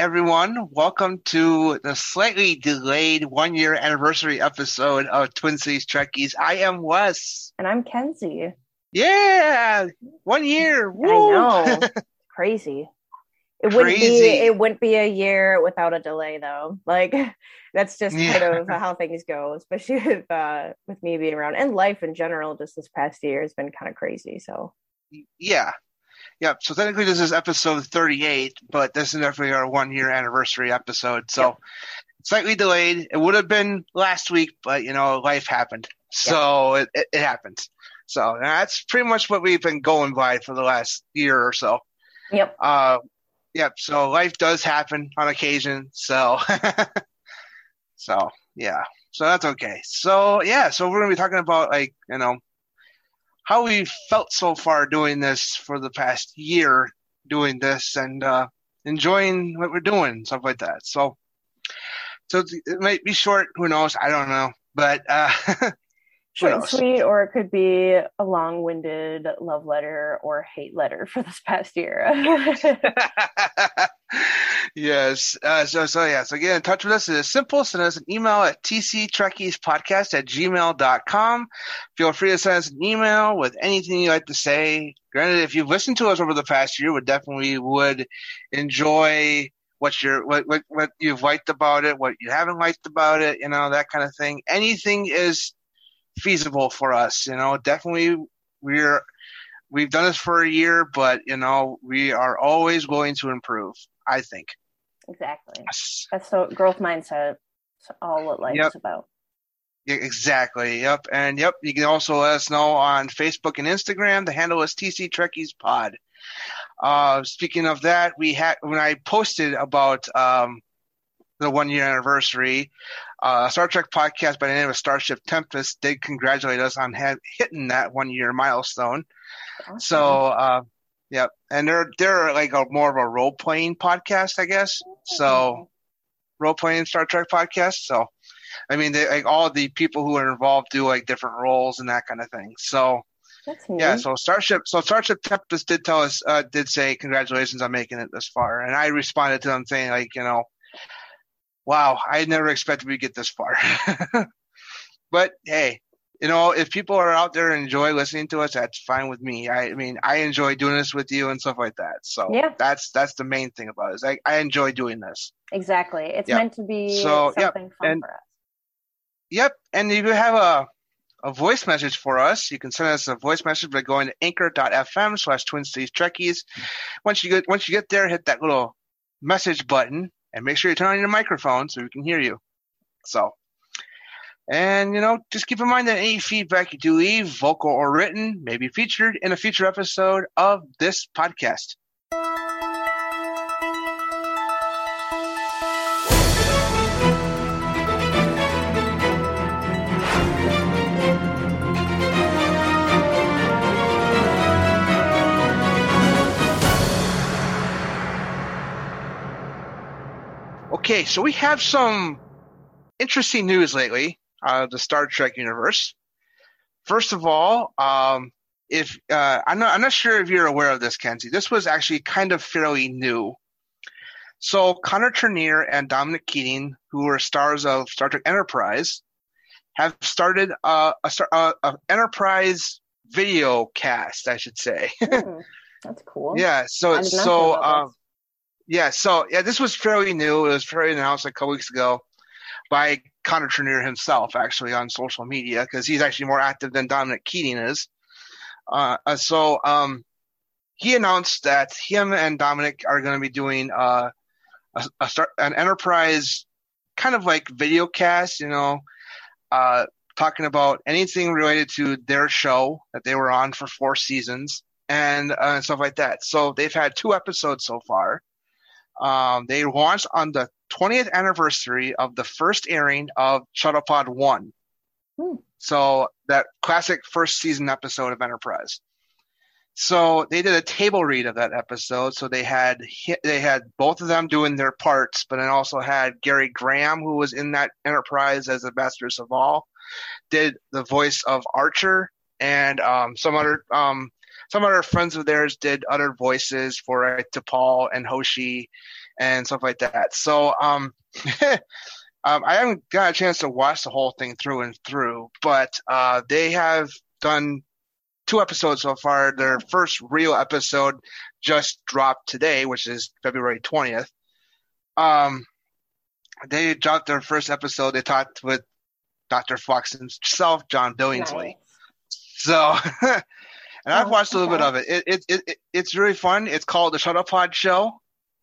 Everyone. Welcome to the slightly delayed one year anniversary episode of Twin Cities Trekkies. I am Wes. And I'm Kenzie. Yeah, one year. Woo. I know. Crazy. It wouldn't Crazy. be it wouldn't be a year without a delay though. Like that's just kind of how things go, especially with uh with me being around and life in general just this past year has been kind of crazy. So Yeah. Yep. So technically, this is episode 38, but this is definitely our one year anniversary episode. So Yep. slightly delayed. It would have been last week, but you know, life happened. So it, it, it happened. So that's pretty much what we've been going by for the last year or so. Yep. Uh, yep. So life does happen on occasion. So, so yeah. So that's okay. So yeah. So we're gonna be talking about like you know how we felt so far doing this for the past year, doing this and uh, enjoying what we're doing, stuff like that. So, so it might be short. Who knows? I don't know. But uh, Short and sweet, or it could be a long winded love letter or hate letter for this past year. yes. Uh, so, so yeah. So get in touch with us. It is simple. Send us an email at tctrekkiespodcast at gmail.com. Feel free to send us an email with anything you'd like to say. Granted, if you've listened to us over the past year, we definitely would enjoy what you're, what, what, what you've liked about it, what you haven't liked about it, you know, that kind of thing. Anything is feasible for us, you know, definitely we're, we've done this for a year, but you know, we are always willing to improve. I think. Exactly. That's so growth mindset. It's all what life Yep. is about. Yeah, Exactly. Yep. And yep, you can also let us know on Facebook and Instagram. The handle is TC Trekkies Pod. Uh, speaking of that, we had when I posted about um, the one year anniversary, uh, Star Trek podcast by the name of Starship Tempest did congratulate us on ha- hitting that one year milestone. Awesome. So, uh, yep, and they're they're like a more of a role playing podcast, I guess. So, role playing Star Trek podcast. So, I mean, they, like all the people who are involved do like different roles and that kind of thing. So, that's yeah. So Starship, so Starship Tempest did tell us, uh, did say congratulations on making it this far, and I responded to them saying like, you know, wow, I never expected we get this far. but hey. You know, if people are out there and enjoy listening to us, that's fine with me. I, I mean, I enjoy doing this with you and stuff like that. So Yeah. that's that's the main thing about it. Is I, I enjoy doing this. Exactly. It's Yep. meant to be So, yep, something fun and- for us. Yep. And if you have a, a voice message for us, you can send us a voice message by going to anchor.fm slash twin cities trekkies. Once you get, once you get there, hit that little message button and make sure you turn on your microphone so we can hear you. So, and you know, just keep in mind that any feedback you do leave, vocal or written, may be featured in a future episode of this podcast. Okay, so we have some interesting news lately out of the Star Trek universe. First of all, um, if uh, I'm not, I'm not sure if you're aware of this, Kenzie. This was actually kind of fairly new. So Connor Trinneer and Dominic Keating, who are stars of Star Trek Enterprise, have started uh, a, star- uh, a Enterprise video cast, I should say. Hmm, that's cool. Yeah. So I did not so um, yeah. So yeah, this was fairly new. It was fairly announced a couple weeks ago by Connor Trinneer himself, actually on social media, because he's actually more active than Dominic Keating is. Uh, uh, so um, he announced that him and Dominic are going to be doing uh, a, a start, an Enterprise kind of like video cast, you know, uh, talking about anything related to their show that they were on for four seasons and uh, stuff like that. So they've had two episodes so far. Um, they launched on the 20th anniversary of the first airing of Shuttlepod One. Hmm. So that classic first season episode of Enterprise. So they did a table read of that episode. So they had they had both of them doing their parts, but then also had Gary Graham, who was in that Enterprise as Ambassador Soval, did the voice of Archer and um, some other um, some other friends of theirs did other voices for uh, T'Pol and Hoshi and stuff like that. So um, um, I haven't got a chance to watch the whole thing through and through, but uh, they have done two episodes so far. Their first real episode just dropped today, which is February 20th. Um, they dropped their first episode. They talked with Dr. Fox himself, John Billingsley. Nice. So, and I've oh, watched a little bit of it. It, it. it, it, It's really fun. It's called the Shuttlepod Show.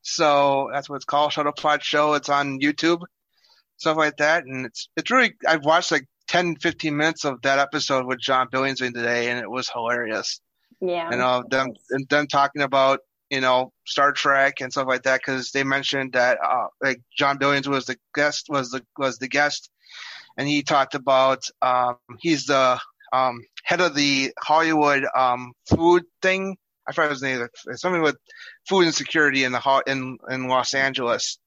So that's what it's called, Shuttlepod Show. It's on YouTube, stuff like that. And it's, it's really, I've watched like 10, 15 minutes of that episode with John Billingsley today, and it was hilarious. Yeah. You know, them, and them talking about, you know, Star Trek and stuff like that, because they mentioned that, uh, like John Billings was the guest, was the, was the guest, and he talked about, um, he's the, um, head of the Hollywood, um, food thing. I forgot his name. Something with food insecurity in the in in Los Angeles.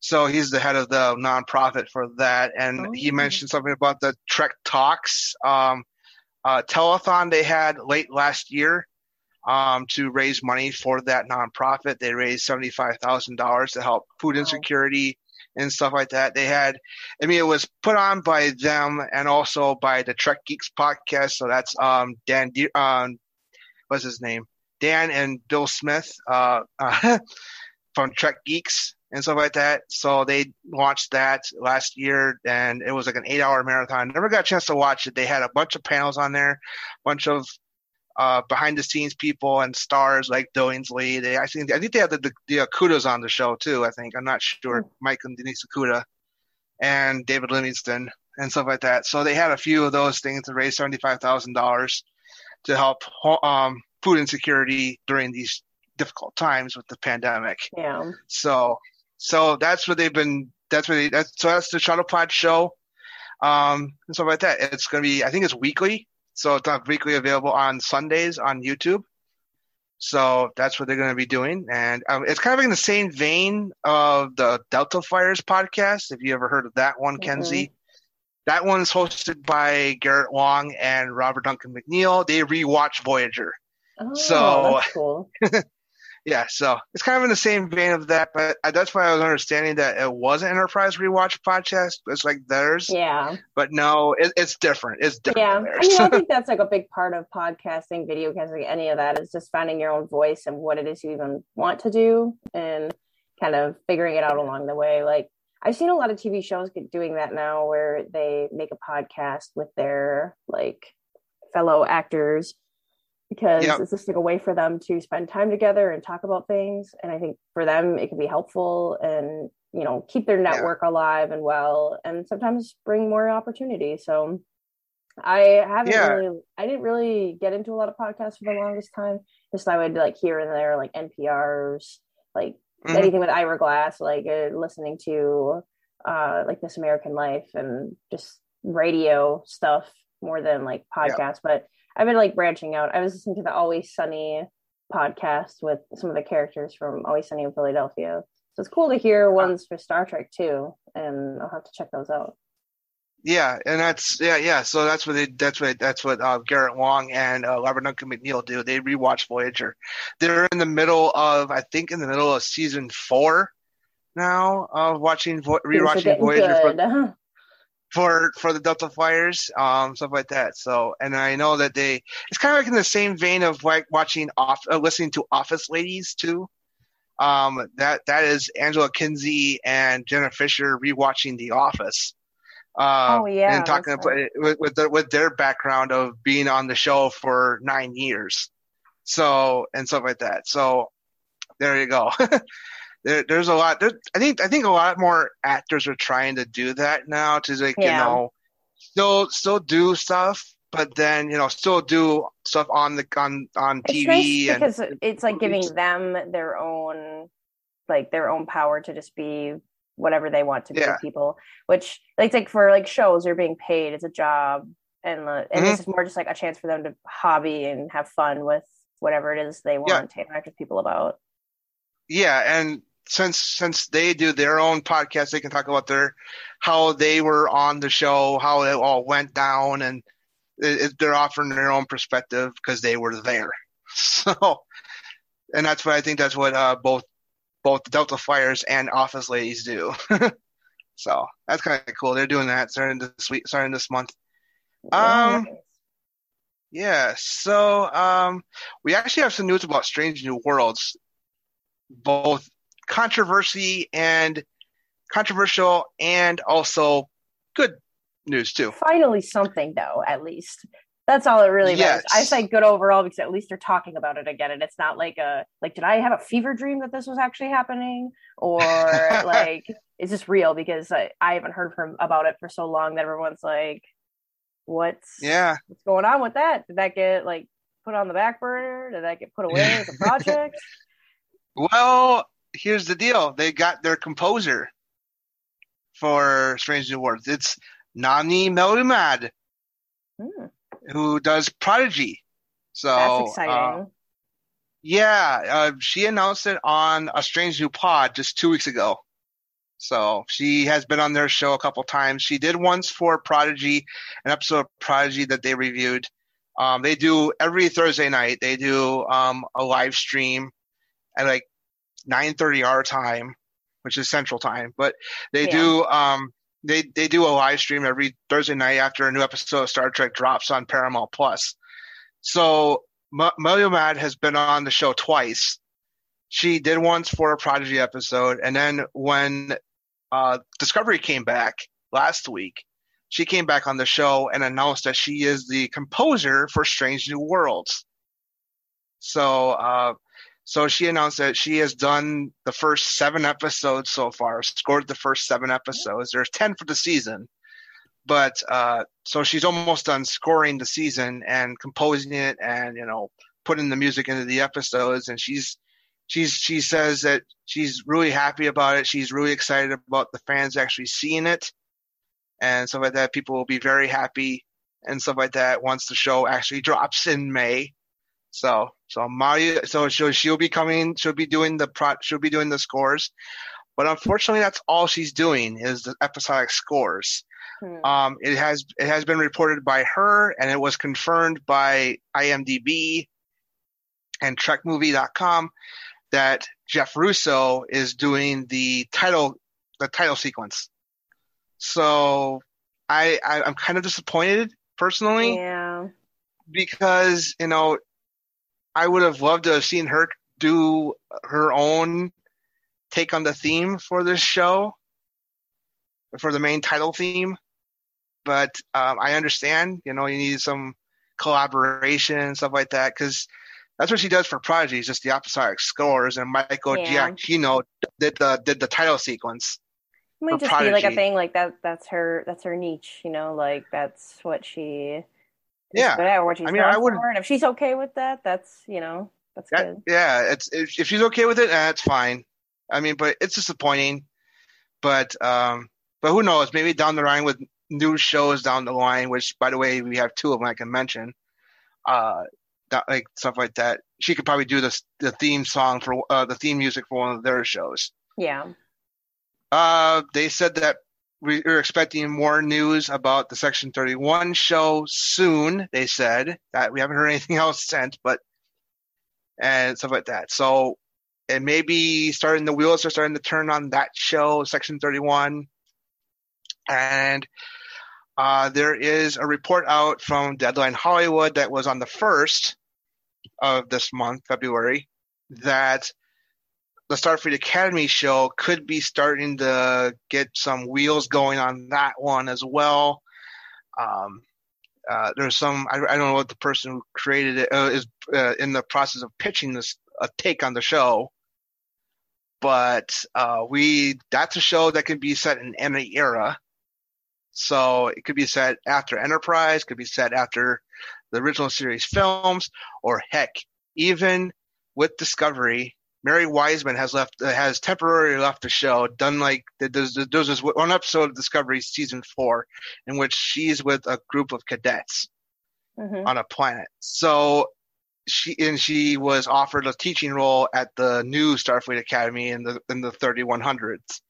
So he's the head of the nonprofit for that, and oh, he mentioned something about the Trek Talks um, uh, telethon they had late last year um, to raise money for that nonprofit. They raised seventy five thousand dollars to help food insecurity and stuff like that. They had, I mean, it was put on by them and also by the Trek Geeks podcast. So that's um, Dan, um, what's his name? Dan and Bill Smith uh, uh, from Trek Geeks and stuff like that. So they launched that last year, and it was like an eight-hour marathon. Never got a chance to watch it. They had a bunch of panels on there, a bunch of uh, behind-the-scenes people and stars like Billingsley. They, I think, I think they had the, the, the Okudas on the show too. I think I'm not sure. Mm-hmm. Mike and Denise Okuda and David Livingston and stuff like that. So they had a few of those things to raise seventy-five thousand dollars to help um, food insecurity during these difficult times with the pandemic. Yeah. So so that's what they've been. That's what they. That's so that's the Shuttle Pod show, um, and stuff like that. It's gonna be. I think it's weekly. So it's not weekly available on Sundays on YouTube. So that's what they're going to be doing, and um, it's kind of in the same vein of the Delta Flyers podcast. If you ever heard of that one, mm-hmm. Kenzie, that one's hosted by Garrett Wang and Robert Duncan McNeil. They rewatch Voyager. Oh, so cool. yeah, so it's kind of in the same vein of that, but that's why I was understanding that it was an Enterprise rewatch podcast. It's like theirs. Yeah. But no, it, it's different. It's different. Yeah. I mean, I think that's like a big part of podcasting, video casting, any of that is just finding your own voice and what it is you even want to do and kind of figuring it out along the way. Like I've seen a lot of TV shows doing that now where they make a podcast with their like fellow actors because yep. it's just like a way for them to spend time together and talk about things. And I think for them, it can be helpful and, you know, keep their network yeah. alive and well, and sometimes bring more opportunity. So I haven't yeah. really, I didn't really get into a lot of podcasts for the longest time. Just I would like here and there, like NPR's, like mm-hmm. anything with Ira Glass, like uh, listening to uh, like This American Life and just radio stuff more than like podcasts. Yeah. But I've been like branching out. I was listening to the Always Sunny podcast with some of the characters from Always Sunny in Philadelphia. So it's cool to hear ones for Star Trek too, and I'll have to check those out. Yeah, and that's yeah, yeah. So that's what they that's what that's what uh, Garrett Wang and uh, Robert Duncan McNeil do. They rewatch Voyager. They're in the middle of I think in the middle of season four now of watching vo- rewatching Voyager for, for, for the Delta Flyers, um, stuff like that. So, and I know that they it's kind of like in the same vein of like watching off uh, listening to Office Ladies too. Um, that that is Angela Kinsey and Jenna Fischer rewatching The Office. Uh, oh yeah, and talking about right. with with, the, with their background of being on the show for nine years, so and stuff like that. So there you go. there, there's a lot. There, I think I think a lot more actors are trying to do that now to like yeah. you know still still do stuff, but then you know still do stuff on the on on it's TV nice because it's like giving them their own like their own power to just be whatever they want to be yeah. people which like like for like shows you're being paid it's a job and the, and mm-hmm. this is more just like a chance for them to hobby and have fun with whatever it is they want yeah. to interact with people about yeah and since since they do their own podcast they can talk about their how they were on the show how it all went down and it, they're offering their own perspective because they were there So, and that's what I think that's what uh, both both Delta Flyers and Office Ladies do. so that's kind of cool. They're doing that starting this week, starting this month. Um, yeah. So um, we actually have some news about Strange New Worlds, both controversy and controversial, and also good news too. Finally, something though, at least. That's all it really yes. matters. I say good overall because at least they're talking about it again, and it's not like a like, did I have a fever dream that this was actually happening, or like, is this real? Because I, I haven't heard from about it for so long that everyone's like, what's yeah, what's going on with that? Did that get like put on the back burner? Did that get put away as a project? well, here's the deal: they got their composer for Strange New Worlds. It's Nami Melumad, Hmm who does Prodigy. So that's exciting. Uh, yeah, uh, she announced it on a Strange New Pod just two weeks ago. So she has been on their show a couple times. She did once for Prodigy, an episode of Prodigy that they reviewed. Um, they do every Thursday night. They do um, a live stream at like 9:30 our time, which is Central Time. But they yeah. do um, they they do a live stream every Thursday night after a new episode of Star Trek drops on Paramount Plus. So M- Melumad has been on the show twice. She did once for a Prodigy episode, and then when uh, Discovery came back last week, she came back on the show and announced that she is the composer for Strange New Worlds. So uh, so she announced that she has done the first seven episodes so far, scored the first seven episodes. There's 10 for the season. But uh, so she's almost done scoring the season and composing it and, you know, putting the music into the episodes. And she's, she's, she says that she's really happy about it. She's really excited about the fans actually seeing it and stuff like that. People will be very happy and stuff like that once the show actually drops in May. So so Mario, so she'll she'll be coming. She'll be doing the pro. She'll be doing the scores, but unfortunately, that's all she's doing is the episodic scores. Hmm. Um, it has it has been reported by her, and it was confirmed by IMDb and TrekMovie.com that Jeff Russo is doing the title the title sequence. So I, I I'm kind of disappointed personally. Yeah. Because you know I would have loved to have seen her do her own take on the theme for this show, for the main title theme. But um, I understand, you know, you need some collaboration and stuff like that because that's what she does for Prodigy, just the episodic scores. And Michael yeah. Giacchino did the did the title sequence. It might just Prodigy. be like a thing like that. That's her. That's her niche. You know, like that's what she yeah, whatever what she's I mean, I would, and if she's okay with that, that's you know that's that, good. Yeah, it's if, if she's okay with it, that's fine. I mean, but it's disappointing. But um, but who knows? Maybe down the line with new shows down the line, which by the way we have two of them I can mention. Uh, that, like stuff like that. She could probably do the the theme song for uh, the theme music for one of their shows. Yeah. Uh, they said that we're expecting more news about the Section 31 show soon. They said that we haven't heard anything else since, but and stuff like that. So it may be starting. The wheels are starting to turn on that show, Section 31, and uh, there is a report out from Deadline Hollywood that was on the first of this month, February, that the Starfleet Academy show could be starting to get some wheels going on that one as well. Um, uh, there's some I, I, don't know what the person who created it uh, is uh, in the process of pitching this a take on the show, but uh, we that's a show that can be set in any era. So it could be set after Enterprise, could be set after the original series films, or heck, even with Discovery, Mary Wiseman has left has temporarily left the show. Done like there's there's this one episode of Discovery season four in which she's with a group of cadets mm-hmm. on a planet. So she and she was offered a teaching role at the new Starfleet Academy in the in the 3100s.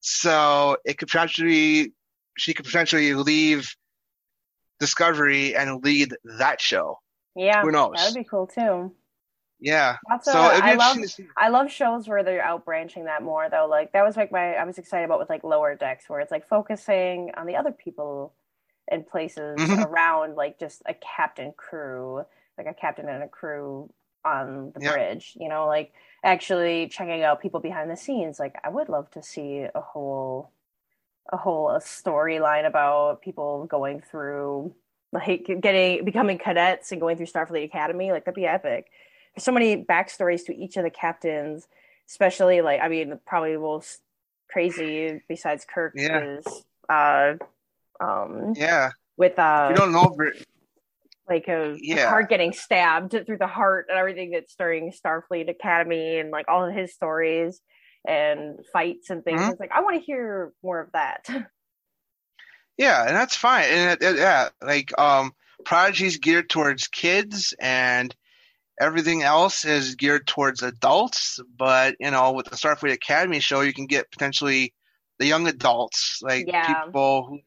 So it could potentially she could potentially leave Discovery and lead that show. Yeah, who knows? That would be cool too. Yeah. That's so a- I love interesting to see. I love shows where they're out branching that more though. Like that was like my I was excited about with like lower decks where it's like focusing on the other people and places Mhm. around like just a captain crew, like a captain and a crew on the Yeah. bridge, you know, like actually checking out people behind the scenes. Like I would love to see a whole a whole storyline about people going through like getting becoming cadets and going through Starfleet Academy. Like that'd be epic. So many backstories to each of the captains, especially like I mean probably the most crazy besides Kirk Yeah. is uh um Yeah. with uh You don't know. like a Yeah. heart getting stabbed through the heart and everything that's during Starfleet Academy and like all of his stories and fights and things. Mhm. It's like I want to hear more of that. Yeah, and that's fine. And it, it- yeah, like um, Prodigy's geared towards kids, and everything else is geared towards adults. But you know, with the Starfleet Academy show, you can get potentially the young adults, like Yeah. people who,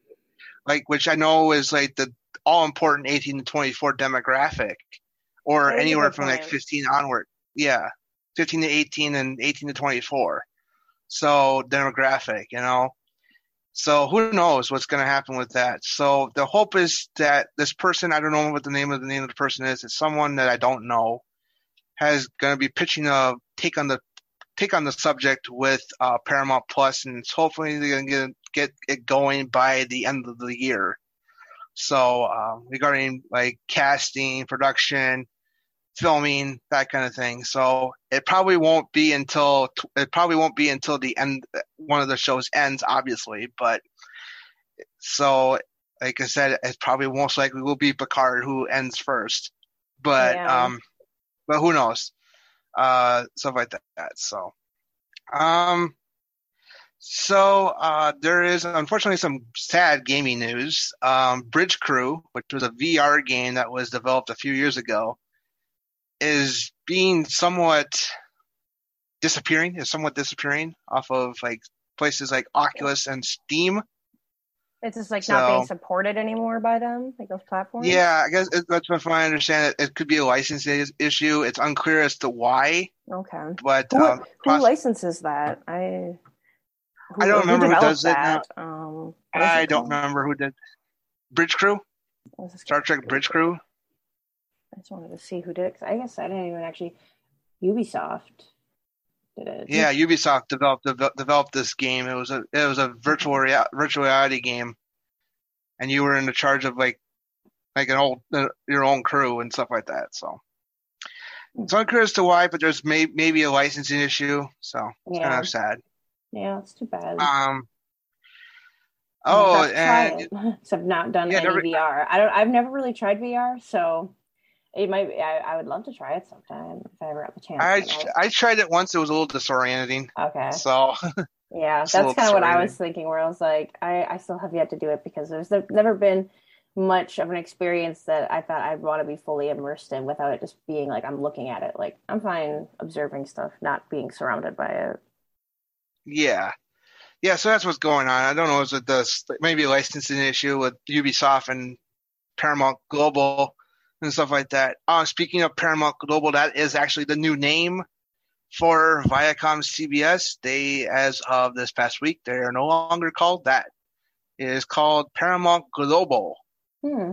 like, which I know is like the all important 18 to 24 demographic, or That is anywhere from like 15 onward. Yeah, 15 to 18 and 18 to 24. So demographic, you know. So who knows what's going to happen with that? So the hope is that this person, I don't know what the name of the name of the person is, it's someone that I don't know, has going to be pitching a take on the take on the subject with uh, Paramount Plus, and it's hopefully they're going to get get it going by the end of the year. So um, regarding like casting, production, filming, that kind of thing. So it probably won't be until it probably won't be until the end one of the shows ends, obviously. But so like I said, it probably most likely will be Picard who ends first. But Yeah. um, but who knows? Uh, stuff like that. So um. So uh, there is unfortunately some sad gaming news. Um, Bridge Crew, which was a VR game that was developed a few years ago, is being somewhat disappearing. Is somewhat disappearing off of like places like Oculus and Steam. It's just like not being supported anymore by them, like those platforms. Yeah, I guess it, that's from what I understand. It, it could be a licensing issue. It's unclear as to why, Okay. but Who, um, who poss- licenses that? I. I don't remember who developed does it now. that? Um, I don't remember who did. Bridge Crew, What was this Star? Trek Bridge Crew. I just wanted to see who did it. 'cause I guess I didn't even actually. Ubisoft did it. Yeah, Ubisoft developed devel- developed this game. It was a it was a virtual rea- virtual reality game, and you were in the charge of like like an old uh, your own crew and stuff like that. So it's unclear as to why, but there's may- maybe a licensing issue. So it's kind of sad. Yeah, it's too bad. Um. Oh, have to try and I've not done Yeah, any never- VR. I don't. I've never really tried VR, so it might. I, I would love to try it sometime if I ever have the chance. I? I tried it once. It was a little disorienting. okay. So Yeah, that's kind of what I was thinking. Where I was like, I, I still have yet to do it because there's never been much of an experience that I thought I'd want to be fully immersed in without it just being like I'm looking at it. Like I'm fine observing stuff, not being surrounded by it. yeah, yeah. So that's what's going on. I don't know. Is it this maybe a licensing issue with Ubisoft and Paramount Global and stuff like that? Uh, speaking of Paramount Global, that is actually the new name for Viacom CBS. They, as of this past week, they are no longer called that. It is called Paramount Global. Hmm.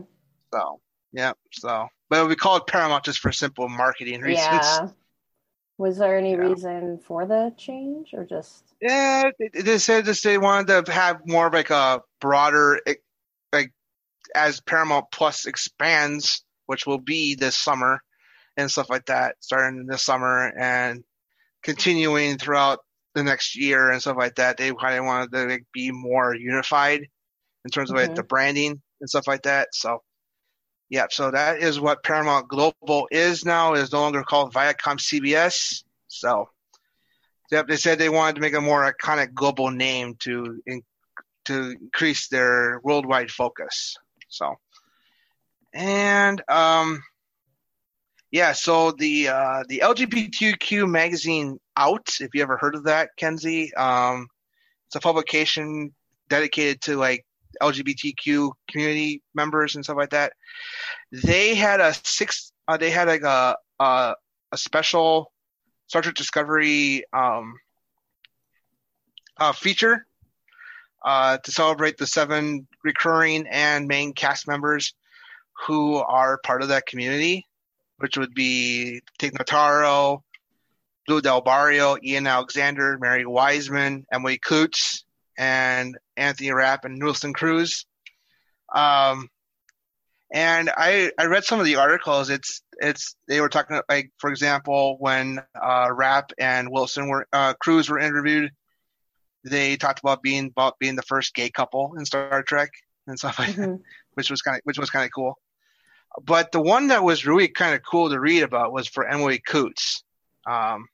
So, yeah. So, but it'll be called Paramount just for simple marketing reasons. Yeah. Was there any Yeah. reason for the change, or just Yeah, they, they said this. They wanted to have more of like a broader, like as Paramount Plus expands, which will be this summer and stuff like that, starting this summer and continuing throughout the next year and stuff like that. They kind of wanted to like, be more unified in terms of like Mhm. the branding and stuff like that. So, yeah, so that is what Paramount Global is now. It is no longer called Viacom CBS. So. Yep, they said they wanted to make a more iconic global name to in, to increase their worldwide focus. So, and um, yeah, so the uh, the LGBTQ magazine Out, if you ever heard of that, Kenzie, um, it's a publication dedicated to like LGBTQ community members and stuff like that. They had a six, uh, they had like a, a a special Star Trek Discovery um, uh, feature uh, to celebrate the seven recurring and main cast members who are part of that community, which would be Tig Notaro, Blue Del Barrio, Ian Alexander, Mary Wiseman, Emily Coutts, and Anthony Rapp and Wilson Cruz. Um, and I, I read some of the articles. It's it's they were talking like for example when uh, Rapp and Wilson were uh, Cruz were interviewed, they talked about being about being the first gay couple in Star Trek and stuff like mm-hmm. that, which was kind of which was kind of cool. But the one that was really kind of cool to read about was for Emily Coutts. Um,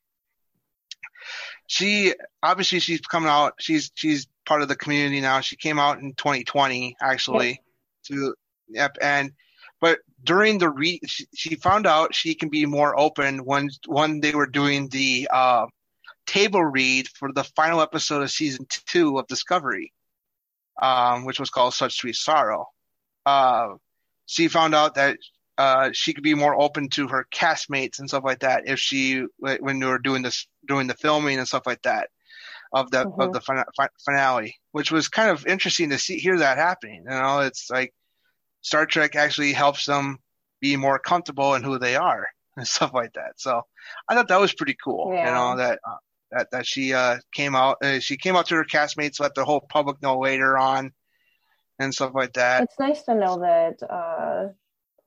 she obviously she's coming out. She's she's part of the community now. She came out in 2020 actually yep. to yep and but during the re she, she, found out she can be more open when when they were doing the uh, table read for the final episode of season two of Discovery, um, which was called Such Sweet Sorrow. Uh, she found out that uh, she could be more open to her castmates and stuff like that if she when they were doing this doing the filming and stuff like that of the mm-hmm. of the fin- finale, which was kind of interesting to see hear that happening. You know, it's like Star Trek actually helps them be more comfortable in who they are and stuff like that. So I thought that was pretty cool. Yeah. You know that uh, that that she uh, came out uh, she came out to her castmates, let the whole public know later on, and stuff like that. It's nice to know that uh,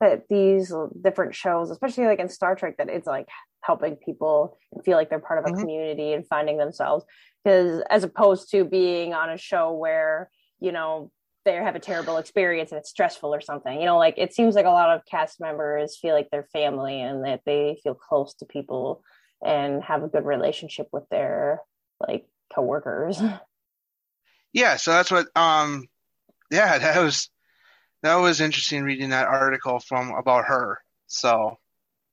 that these different shows, especially like in Star Trek, that it's like helping people feel like they're part of a mm-hmm. community and finding themselves. Because as opposed to being on a show where you know they have a terrible experience and it's stressful or something. You know, like it seems like a lot of cast members feel like they're family and that they feel close to people and have a good relationship with their like coworkers. Yeah, so that's what um yeah, that was that was interesting reading that article from about her. So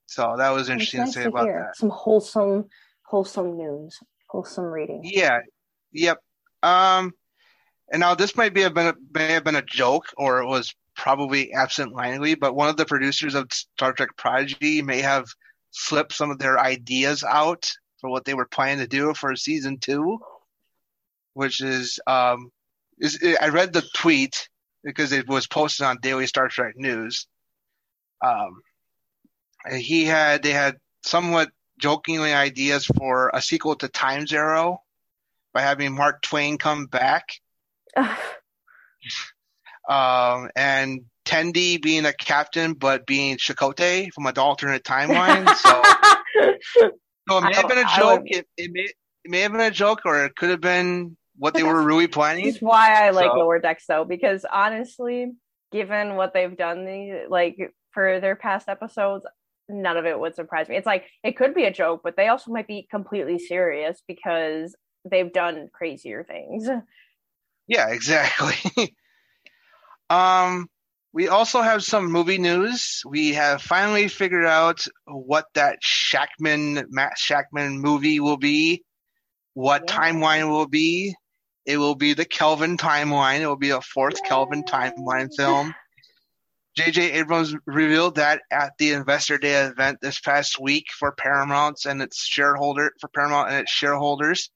so that was interesting nice to say to about hear. that. Some wholesome wholesome news, wholesome reading. Yeah. Yep. Um and now this might be a been may have been a joke or it was probably absent-mindedly, but one of the producers of Star Trek Prodigy may have flip some of their ideas out for what they were planning to do for season two, which is um, is I read the tweet because it was posted on Daily Star Trek News. Um, he had they had somewhat jokingly ideas for a sequel to Time's Arrow by having Mark Twain come back. um, and Tendi being a captain, but being Chakotay from an alternate timeline. So, so it may have been a joke. It, it, may it may have been a joke, or it could have been what they were really planning. That's why I like so. Lower Decks, though, because honestly, given what they've done, the like for their past episodes, none of it would surprise me. It's like it could be a joke, but they also might be completely serious because they've done crazier things. Yeah, exactly. um, we also have some movie news. We have finally figured out what that Shakman Matt Shakman movie will be, what yeah. timeline will be. It will be the Kelvin timeline. It will be a fourth Yay. Kelvin timeline film. J.J. Abrams revealed that at the Investor Day event this past week for Paramount and its shareholder for Paramount and its shareholders,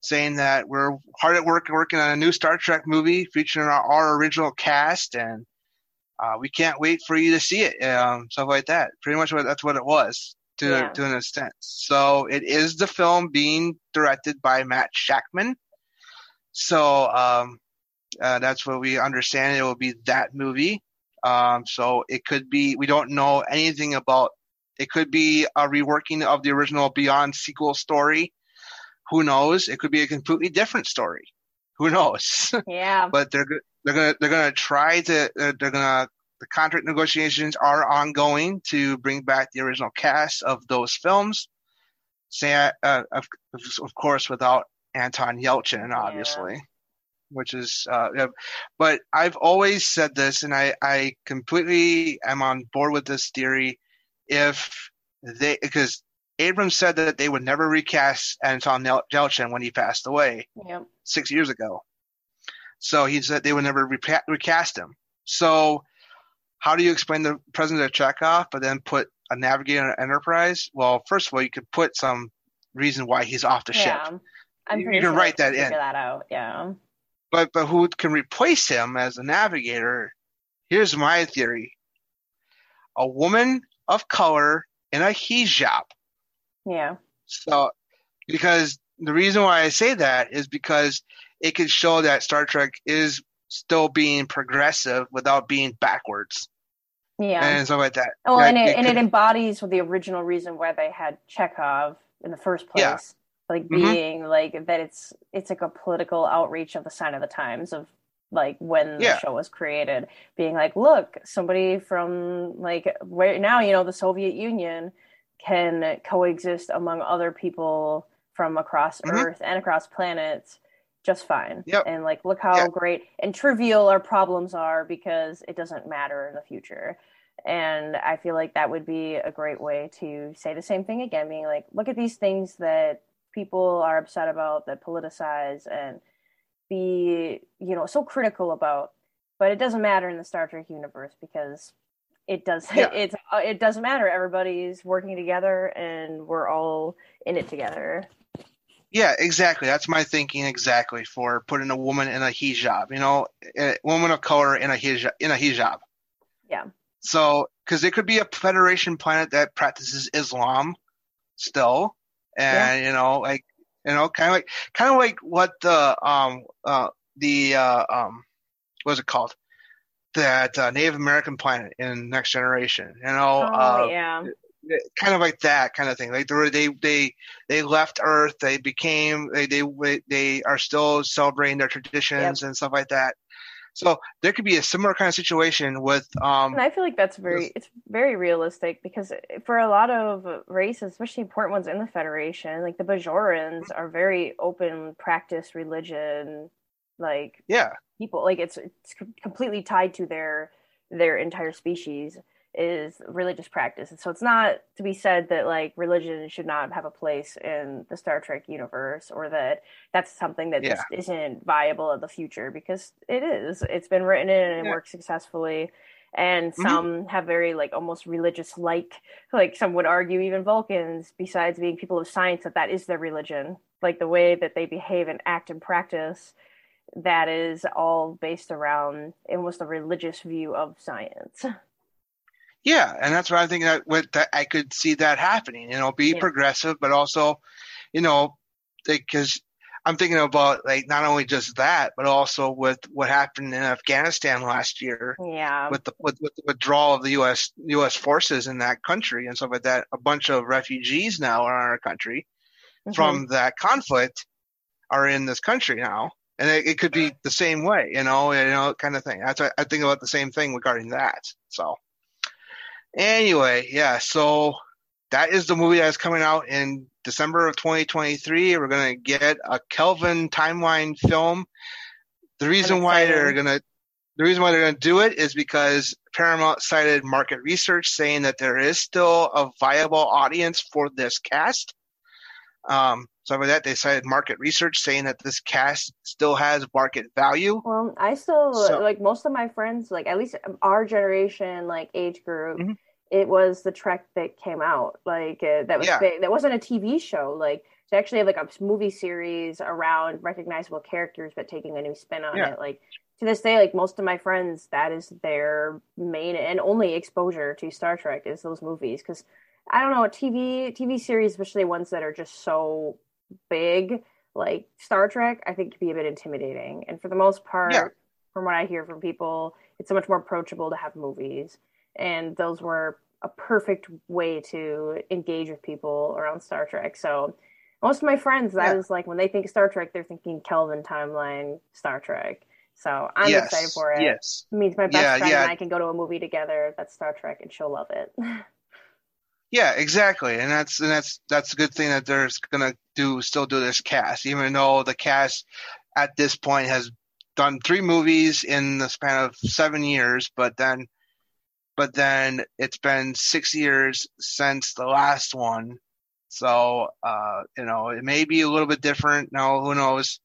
saying that we're hard at work working on a new Star Trek movie featuring our, our original cast and uh, we can't wait for you to see it, um, stuff like that. Pretty much what that's what it was to yeah. to an extent. So it is the film being directed by Matt Shakman. So um, uh, that's what we understand. It will be that movie. Um, so it could be. We don't know anything about. It could be a reworking of the original Beyond sequel story. Who knows? It could be a completely different story. Who knows? Yeah. but they're they're gonna they're gonna try to uh, they're gonna the contract negotiations are ongoing to bring back the original cast of those films. Say, uh, of, of course, without Anton Yelchin, obviously, yeah. which is. Uh, but I've always said this, and I I completely am on board with this theory. If they because Abrams said that they would never recast Anton Yelchin when he passed away yep. six years ago. So he said they would never repa- recast him. So how do you explain the presence of Chekov, but then put a navigator on Enterprise, well, first of all, you could put some reason why he's off the yeah. ship. I'm You pretty can sure write that can in. Figure that out. Yeah. But but who can replace him as a navigator? Here's my theory: a woman of color in a hijab. Yeah. So, because the reason why I say that is because it could show that Star Trek is still being progressive without being backwards Yeah. and stuff like that. Oh, That and it, and could- it embodies the original reason why they had Chekov in the first place. Yeah. Like Mhm. being like that it's it's like a political outreach of the sign of the times of like when the show was created. Being like, look, somebody from like where now, you know, the Soviet Union can coexist among other people from across Mhm. Earth and across planets just fine. Yep. And like look how Yeah. great and trivial our problems are because it doesn't matter in the future. And I feel like that would be a great way to say the same thing again, being like, look at these things that people are upset about, that politicize and be, you know, so critical about. But it doesn't matter in the Star Trek universe because it does Yeah. it's uh, it doesn't matter. Everybody's working together and we're all in it together. Yeah, exactly. That's my thinking exactly for putting a woman in a hijab. You know, a woman of color in a hijab. In a hijab. Yeah. So, because it could be a Federation planet that practices Islam still, and you know, like you know, kind of like kind of like what the um uh the uh um what's it called that uh, Native American planet in Next Generation. You know, Oh, uh, yeah. kind of like that kind of thing. Like they they they they left Earth. They became they they they are still celebrating their traditions and stuff like that. So there could be a similar kind of situation with um And I feel like that's very it's very realistic because for a lot of races, especially important ones in the Federation, like the Bajorans are very open practice religion like yeah. people like it's it's completely tied to their their entire species is religious practice and so it's not to be said that like religion should not have a place in the star trek universe or that that's something that Yeah. just isn't viable in the future because it is it's been written in and it Yeah. works successfully and Mhm. some have very like almost religious like like some would argue even vulcans besides being people of science that that is their religion like the way that they behave and act and practice that is all based around almost a religious view of science. yeah, and that's what I think that with that I could see that happening. You know, be Yeah. progressive, but also, you know, because I'm thinking about like not only just that, but also with what happened in Afghanistan last year. Yeah. with the with, with the withdrawal of the U.S. U.S. forces in that country and stuff like that. A bunch of refugees now are in our country Mhm. from that conflict are in this country now, and it, it could be the same way, you know, you know, kind of thing. That's what I think about the same thing regarding that. So, anyway, yeah, so that is the movie that's coming out in December of 2023. We're gonna get a Kelvin timeline film. The reason why they're gonna the reason why they're going to do it is because Paramount cited market research saying that there is still a viable audience for this cast. Um, so with that, they cited market research saying that this cast still has market value. Well, I still So- like most of my friends, like at least our generation, like age group. Mhm. It was the Trek that came out, like uh, that was Yeah. big. That wasn't a TV show. Like to actually have like a movie series around recognizable characters, but taking a new spin on Yeah. it. Like to this day, like most of my friends, that is their main and only exposure to Star Trek is those movies. Because I don't know, TV TV series, especially ones that are just so big, like Star Trek, I think can be a bit intimidating. And for the most part, Yeah. from what I hear from people, it's so much more approachable to have movies. And those were a perfect way to engage with people around Star Trek. So most of my friends, that is Yeah. like when they think Star Trek, they're thinking Kelvin timeline Star Trek. So I'm yes, excited for it. Yes. It means my best Yeah, friend yeah. and I can go to a movie together that's Star Trek and she'll love it. Yeah, exactly, and that's and that's that's a good thing that they're gonna do still do this cast, even though the cast at this point has done three movies in the span of seven years, but then but then it's been six years since the last one, so uh, you know it may be a little bit different now. Who knows?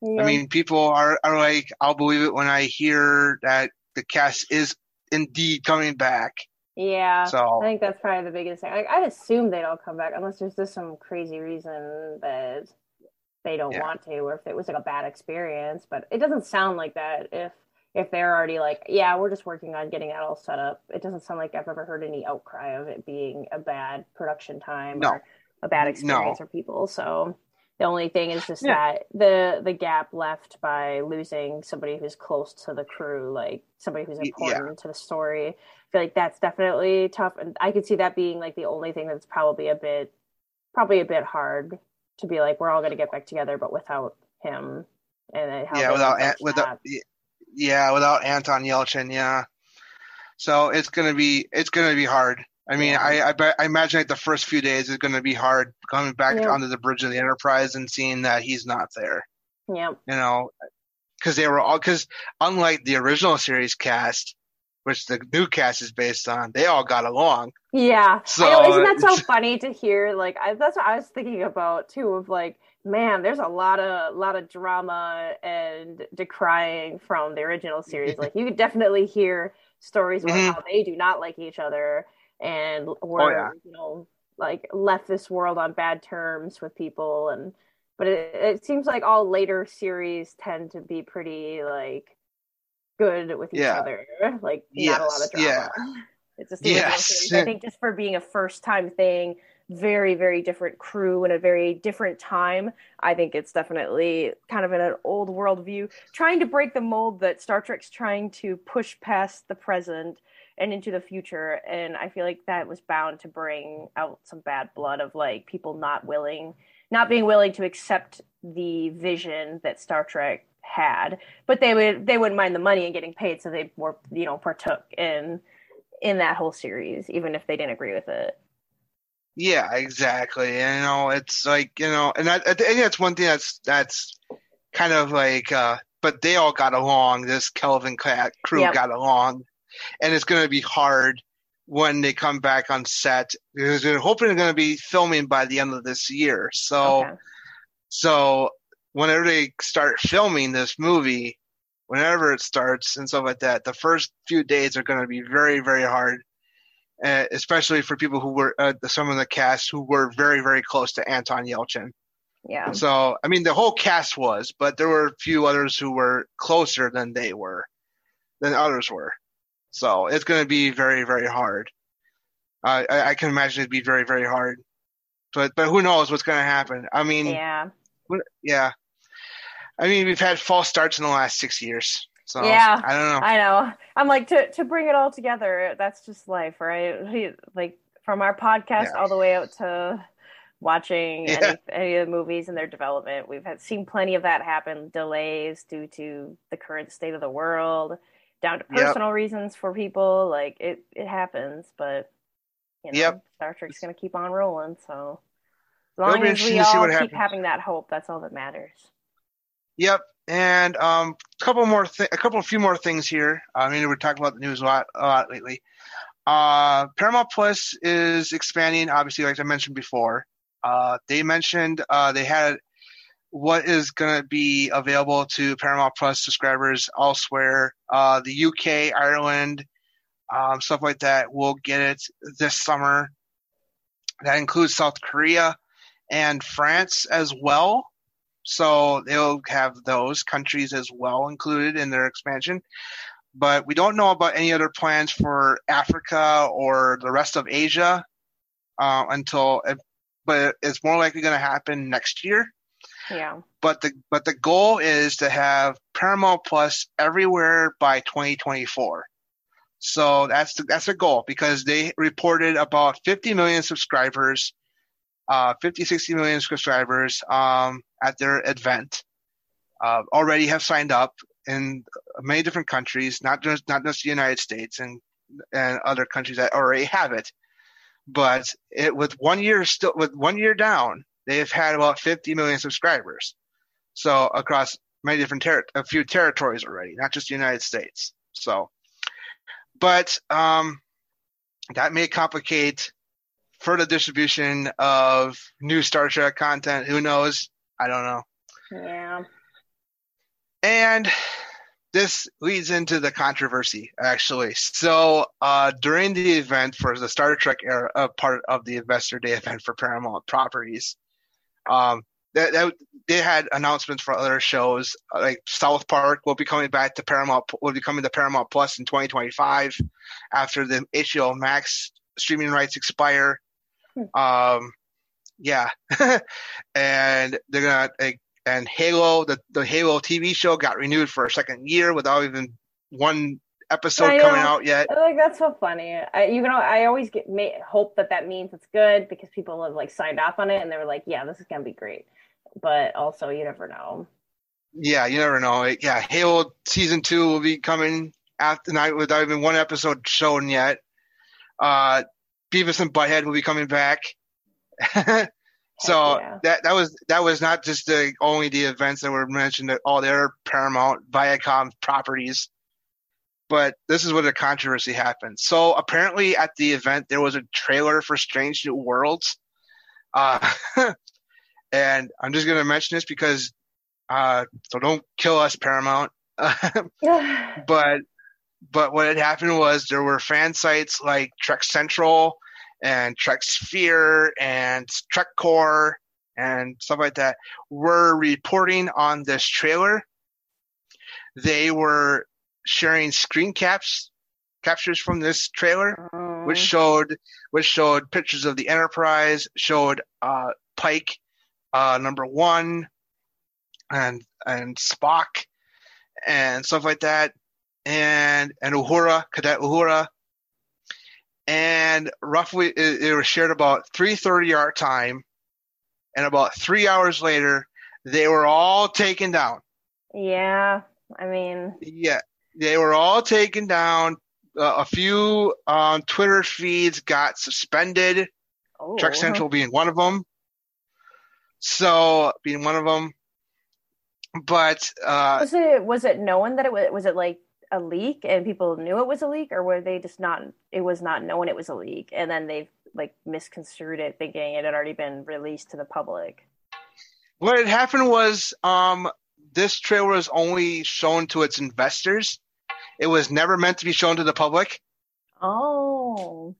Yeah. I mean, people are are like, I'll believe it when I hear that the cast is indeed coming back Yeah, So- I think that's probably the biggest thing. Like, I'd assume they'd all come back unless there's just some crazy reason that they don't Yeah. want to, or if it was like a bad experience. But it doesn't sound like that. If if they're already like, yeah, we're just working on getting that all set up. It doesn't sound like I've ever heard any outcry of it being a bad production time No. or a bad No. experience for people. So the only thing is just Yeah. that the the gap left by losing somebody who's close to the crew, like somebody who's Y- yeah. important to the story. I feel like that's definitely tough, and I could see that being like the only thing that's probably a bit, probably a bit hard to be like we're all going to get back together, but without him, and how yeah, without without that. Yeah, without Anton Yelchin, yeah. So it's gonna be it's gonna be hard. I mean. I I, bet, I imagine like the first few days is gonna be hard coming back Yeah. onto the bridge of the Enterprise and seeing that he's not there. yeah, You know, because they were all because unlike the original series cast, which the new cast is based on, they all got along. yeah. So know, isn't that so funny to hear? Like I, that's what I was thinking about too. Of like, man, there's a lot of lot of drama and decrying from the original series. Like you could definitely hear stories about Mhm. how they do not like each other and were Oh, yeah. you know like left this world on bad terms with people and but it, it seems like all later series tend to be pretty like good with each Yeah. other like not a lot of drama yeah. it's just Yes. series. i think just for being a first time thing very very different crew and a very different time. I think it's definitely kind of in an old world view trying to break the mold that star trek's trying to push past the present and into the future. And i feel like that was bound to bring out some bad blood of like people not willing not being willing to accept the vision that star trek had. But they would they wouldn't mind the money and getting paid so they were you know partook in in that whole series even if they didn't agree with it Yeah, exactly. And, you know, it's like you know, and I, I think that's one thing that's that's kind of like, uh, but they all got along. This Kelvin crew Yep. got along, and it's going to be hard when they come back on set because they're hoping they're going to be filming by the end of this year. So, okay. so whenever they start filming this movie, whenever it starts and stuff like that, the first few days are going to be very, very hard, uh, especially for people who were uh, some of the cast who were very, very close to Anton Yelchin. yeah So, I mean, the whole cast was, but there were a few others who were closer than they were, than others were. So it's going to be very, very hard. Uh, I, I can imagine it'd be very, very hard. But but who knows what's going to happen? I mean, yeah Yeah. I mean, we've had false starts in the last six years. So Yeah. I don't know. I know. I'm like to to bring it all together. That's just life, right? Like from our podcast Yeah. all the way out to watching Yeah. any, any of the movies and their development. We've had seen plenty of that happen. Delays due to the current state of the world, down to Yep. personal reasons for people. Like it it happens, but you know, Yep. Star Trek's gonna keep on rolling. So as long as we to all keep having that hope, that's all that matters. Yep. And um, a couple more, a couple, a few more things here. I mean, we're talking about the news a lot, a lot lately. Uh, Paramount Plus is expanding, obviously, like I mentioned before. Uh, they mentioned uh, they had what is going to be available to Paramount Plus subscribers elsewhere. Uh, the UK, Ireland, um, stuff like that will get it this summer. That includes South Korea and France as well. So they'll have those countries as well included in their expansion. But we don't know about any other plans for Africa or the rest of Asia uh, until, but it's more likely going to happen next year. Yeah. But the but the goal is to have Paramount Plus everywhere by 2024. So that's the, that's the goal because they reported about 50 million subscribers, uh, 50 60 million subscribers um, at their event. Uh, already have signed up in many different countries, not just not just the United States and and other countries that already have it. But it with one year still with one year down, they've had about 50 million subscribers. So across many different ter- a few territories already, not just the United States. So, but um, that may complicate further distribution of new Star Trek content. Who knows? I don't know. Yeah. And this leads into the controversy actually. So uh, during the event for the Star Trek era, uh, part of the Investor Day event for Paramount Properties, um, that, that they had announcements for other shows like South Park will be coming back to Paramount will be coming to Paramount Plus in 2025 after the HBO Max streaming rights expire. Um, yeah, and they're gonna and Halo, the, the Halo TV show got renewed for a second year without even one episode coming out yet. I like that's so funny. I, you know, I always get may, hope that that means it's good because people have like signed off on it and they were like, "Yeah, this is gonna be great," but also you never know. Yeah, you never know. Yeah, Halo season two will be coming after night without even one episode shown yet. Uh, Beavis and Butthead will be coming back. So yeah. that that was that was not just the only the events that were mentioned at all their Paramount Viacom properties, but this is where the controversy happened. So apparently at the event there was a trailer for Strange New Worlds, uh, and I'm just gonna mention this because uh, so don't kill us Paramount, but but what had happened was there were fan sites like Trek Central and Trek Sphere and Trek Core and stuff like that were reporting on this trailer. They were sharing screen caps captures from this trailer, mm. which showed which showed pictures of the Enterprise, showed uh, Pike uh, number one, and and Spock, and stuff like that, and and Uhura, Cadet Uhura, and roughly it, it was shared about 3:30 our time, and about three hours later, they were all taken down. Yeah, I mean. Yeah, they were all taken down. Uh, a few on Twitter feeds got suspended. Oh. Trek Central being one of them. So being one of them, but uh, was it was it known that it was was it like a leak and people knew it was a leak or were they just not it was not known it was a leak and then they like misconstrued it thinking it had already been released to the public? What had happened was um this trailer was only shown to its investors. It was never meant to be shown to the public. Oh.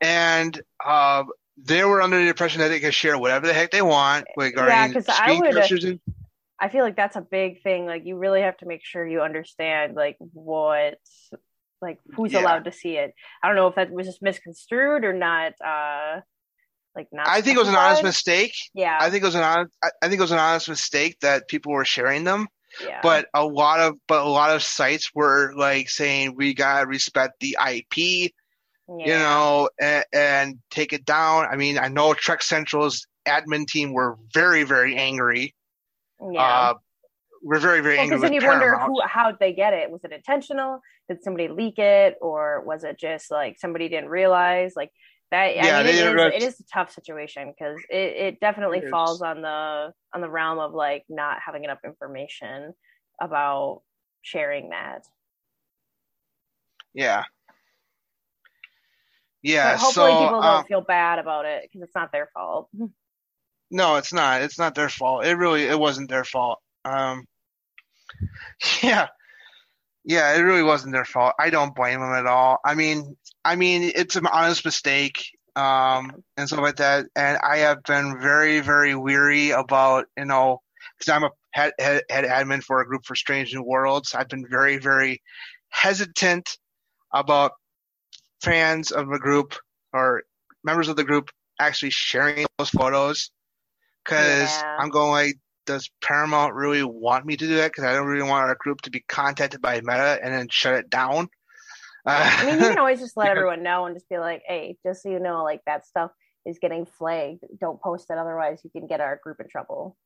And uh, they were under the impression that they could share whatever the heck they want regarding yeah, because I would, I feel like that's a big thing. Like you really have to make sure you understand like what like who's yeah. allowed to see it. I don't know if that was just misconstrued or not uh like not I think it was an honest mistake. Yeah. I think it was an honest I think it was an honest mistake that people were sharing them. Yeah. But a lot of but a lot of sites were like saying we gotta respect the IP, yeah. you know, and, and take it down. I mean, I know Trek Central's admin team were very very angry yeah. Uh, we're very, very well, angry. Because then you wonder who, how they get it. Was it intentional? Did somebody leak it, or was it just like somebody didn't realize? Like that. Yeah, I mean, it, is, it is a tough situation because it, it definitely it falls on the on the realm of like not having enough information about sharing that. Yeah. Yeah. But hopefully, so, people don't um, feel bad about it because it's not their fault. No, it's not. It's not their fault. It really it wasn't their fault. Um, yeah, yeah, it really wasn't their fault. I don't blame them at all. I mean, I mean, it's an honest mistake, um, and stuff like that. And I have been very, very weary about, you know, because I'm a head, head, head admin for a group for Strange New Worlds. I've been very, very hesitant about fans of a group or members of the group actually sharing those photos because yeah. I'm going like, does Paramount really want me to do that? Because I don't really want our group to be contacted by Meta and then shut it down. Uh, I mean, you can always just let everyone know and just be like, "Hey, just so you know, like that stuff is getting flagged. Don't post it, otherwise you can get our group in trouble."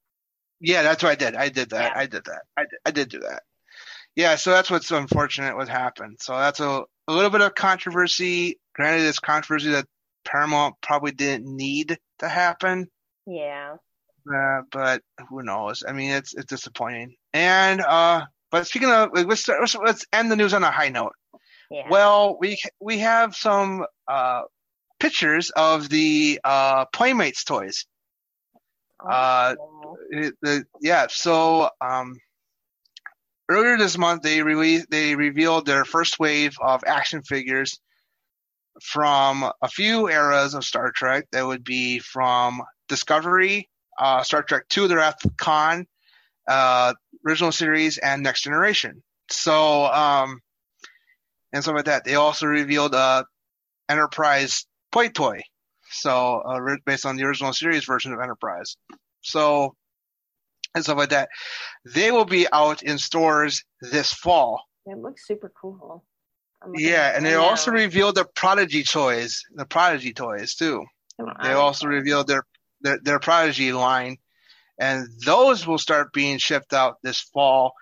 Yeah, that's what I did. I did that. Yeah. I did that. I did, I did do that. Yeah, so that's what's unfortunate what happened. So that's a, a little bit of controversy. Granted, it's controversy that Paramount probably didn't need to happen. Yeah. Uh, but who knows? I mean, it's it's disappointing. And uh, but speaking of, let's start, let's end the news on a high note. Yeah. Well, we we have some uh, pictures of the uh, Playmates toys. Oh. Uh, the, yeah, so um, earlier this month they released they revealed their first wave of action figures from a few eras of Star Trek. That would be from Discovery, uh, Star Trek II: The Wrath of Khan, uh, original series, and Next Generation. So, um, and stuff like that. They also revealed a Enterprise Toy Toy, so uh, based on the original series version of Enterprise. So, and stuff like that. They will be out in stores this fall. It looks super cool. Yeah, and they now. also revealed the Prodigy toys, the Prodigy toys too. They also revealed their, their their Prodigy line, and those will start being shipped out this fall,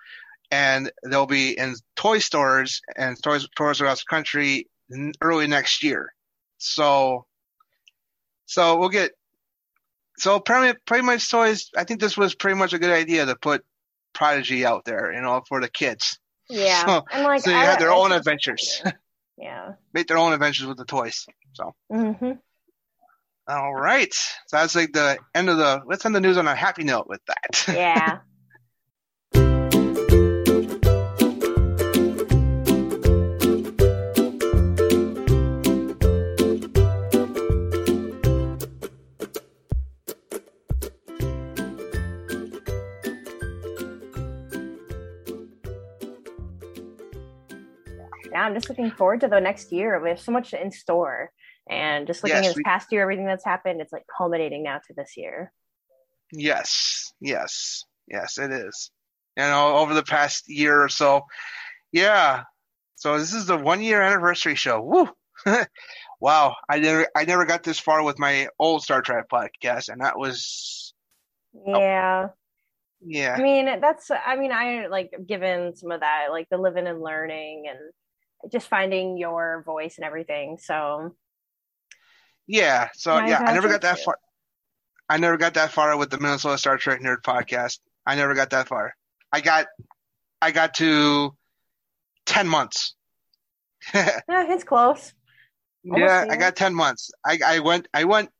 and they'll be in toy stores and toys stores across the country early next year. So, so we'll get so pretty, pretty much toys. I think this was pretty much a good idea to put Prodigy out there, you know, for the kids. Yeah, so, and like so they have their I own adventures. Yeah, make their own adventures with the toys. So. Mm-hmm. All right, so that's like the end of the. Let's end the news on a happy note with that. Yeah. yeah, I'm just looking forward to the next year. We have so much in store. And just looking yes, at this we, past year, everything that's happened, it's like culminating now to this year. Yes, yes, yes, it is. You know, over the past year or so. Yeah. So this is the one year anniversary show. Woo! wow. I never I never got this far with my old Star Trek podcast, and that was Yeah. Oh, yeah. I mean, that's I mean, I like given some of that, like the living and learning and just finding your voice and everything. So yeah, so yeah, I never got that too. far. I never got that far with the Minnesota Star Trek Nerd podcast. I never got that far. I got I got to ten months. yeah, it's close. Almost yeah, I got ten months. I, I went I went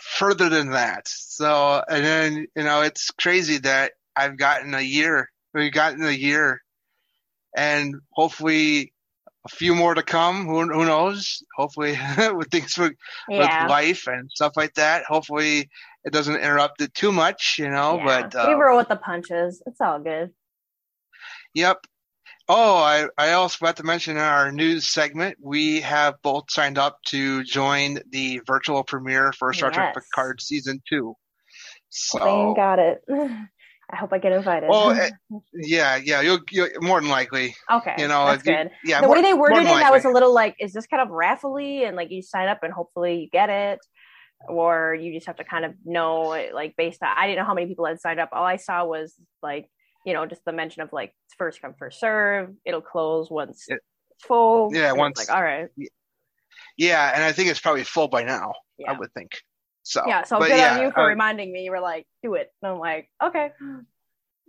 further than that. So and then you know it's crazy that I've gotten a year. We've gotten a year, and hopefully a few more to come. Who, who knows? Hopefully, with things with, yeah. with, life and stuff like that. Hopefully, it doesn't interrupt it too much, you know. Yeah. But uh, we roll with the punches. It's all good. Yep. Oh, I, I also forgot to mention in our news segment, we have both signed up to join the virtual premiere for Star yes. Trek Picard season two. So Thank got it. I hope I get invited. Well, eh, yeah, yeah, you'll, you'll more than likely. Okay, you know, that's you, good. Yeah, the more, way they worded it, that was a little like, is this kind of raffly and like you sign up and hopefully you get it, or you just have to kind of know like based on. I didn't know how many people had signed up. All I saw was like you know just the mention of like first come first serve. It'll close once it, it's full. Yeah, once like all right. Yeah, and I think it's probably full by now. Yeah. I would think. So yeah, so good yeah, on you for uh, reminding me. You were like, do it, and I'm like, okay.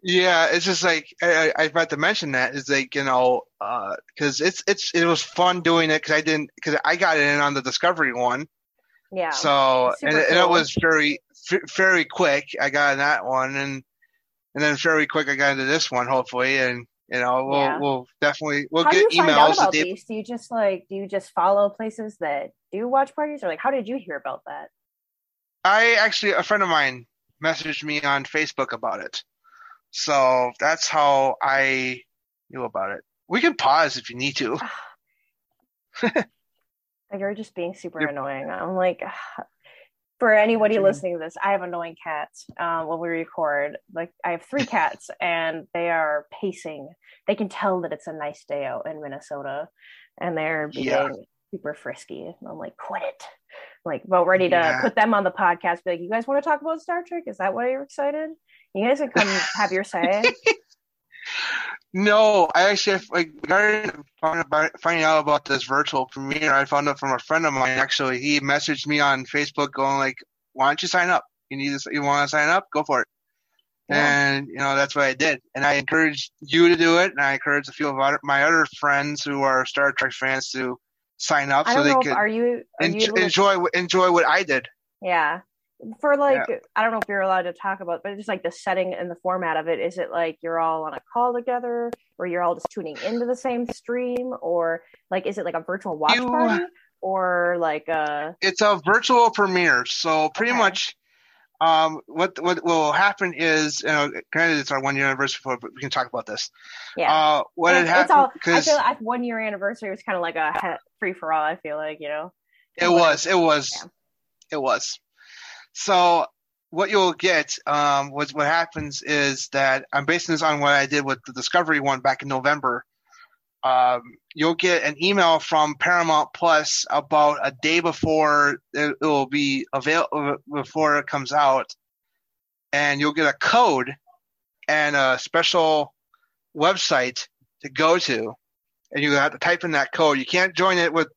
Yeah, it's just like I, I about to mention that is like you know because uh, it's it's it was fun doing it because I didn't because I got in on the Discovery one. Yeah. So and, cool. and, it was very very quick. I got in that one and and then very quick I got into this one hopefully and you know we'll yeah. we'll definitely we'll how get do you emails. Find out about these? Do you just like do you just follow places that do watch parties or like how did you hear about that? I actually a friend of mine messaged me on Facebook about it. So that's how I knew about it. We can pause if you need to. You're just being super You're... annoying. I'm like, for anybody mm-hmm. listening to this, I have annoying cats um, when we record. Like, I have three cats, and they are pacing. They can tell that it's a nice day out in Minnesota, and they're being yeah. super frisky. I'm like, quit it. Like, about ready to yeah. put them on the podcast. Be like, you guys want to talk about Star Trek? Is that why you're excited? You guys can come have your say. No, I actually like finding out about this virtual premiere. I found out from a friend of mine. Actually, he messaged me on Facebook, going like, "Why don't you sign up? You need to, you want to sign up? Go for it." Yeah. And you know that's what I did, and I encouraged you to do it, and I encouraged a few of my other friends who are Star Trek fans to sign up so they could are you, are you enjoy to... enjoy what I did. Yeah, for like yeah. I don't know if you're allowed to talk about, but just like the setting and the format of it. Is it like you're all on a call together, or you're all just tuning into the same stream, or like is it like a virtual watch you, party, or like a? It's a virtual premiere, so pretty okay. much. Um, what what will happen is, you know, granted it's our one year anniversary, but we can talk about this. Yeah. Uh, what had happened? I feel like one year anniversary was kind of like a free for all. I feel like you know. It was. It was. Yeah. It was. So what you'll get, um, what what happens is that I'm basing this on what I did with the Discovery one back in November. Um, you'll get an email from Paramount Plus about a day before it, it will be available before it comes out, and you'll get a code and a special website to go to, and you have to type in that code. You can't join it with,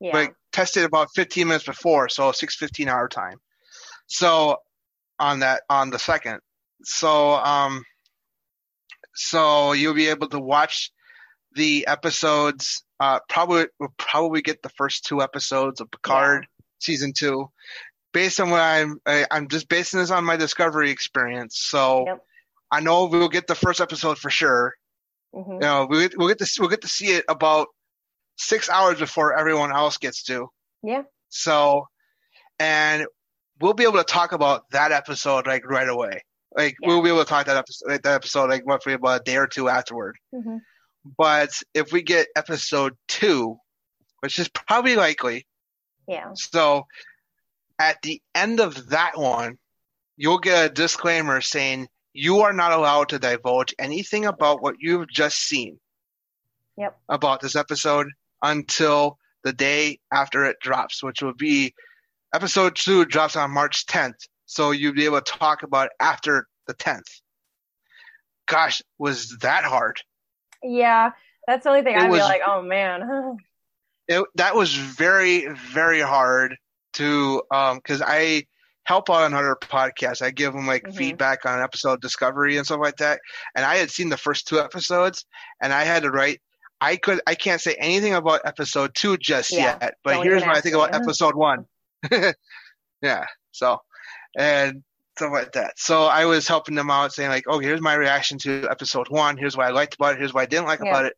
yeah. but test it about 15 minutes before, so 6:15 hour time. So on that on the second. So um so you'll be able to watch the episodes uh probably we'll probably get the first two episodes of Picard yeah. season 2 based on what I'm I, am i am just basing this on my discovery experience. So yep. I know we'll get the first episode for sure. Mm-hmm. You know, we, we'll get to we'll get to see it about six hours before everyone else gets to. Yeah. So, and we'll be able to talk about that episode like right away. Like yeah. we'll be able to talk that episode, like, that episode like roughly about a day or two afterward. Mm-hmm. But if we get episode two, which is probably likely, yeah. So at the end of that one, you'll get a disclaimer saying you are not allowed to divulge anything about what you've just seen. Yep. About this episode until the day after it drops, which will be Episode two drops on March 10th, so you'll be able to talk about after the 10th. Gosh, was that hard? Yeah, that's the only thing I'd was, be like, oh man. it, that was very, very hard to, um, because I help out on other podcasts. I give them like mm-hmm. feedback on episode discovery and stuff like that. And I had seen the first two episodes, and I had to write. I could, I can't say anything about episode two just yeah, yet, but here's what I think about episode one. yeah. So, and stuff like that. So I was helping them out, saying like, "Oh, here's my reaction to episode one. Here's what I liked about it. Here's what I didn't like yeah. about it,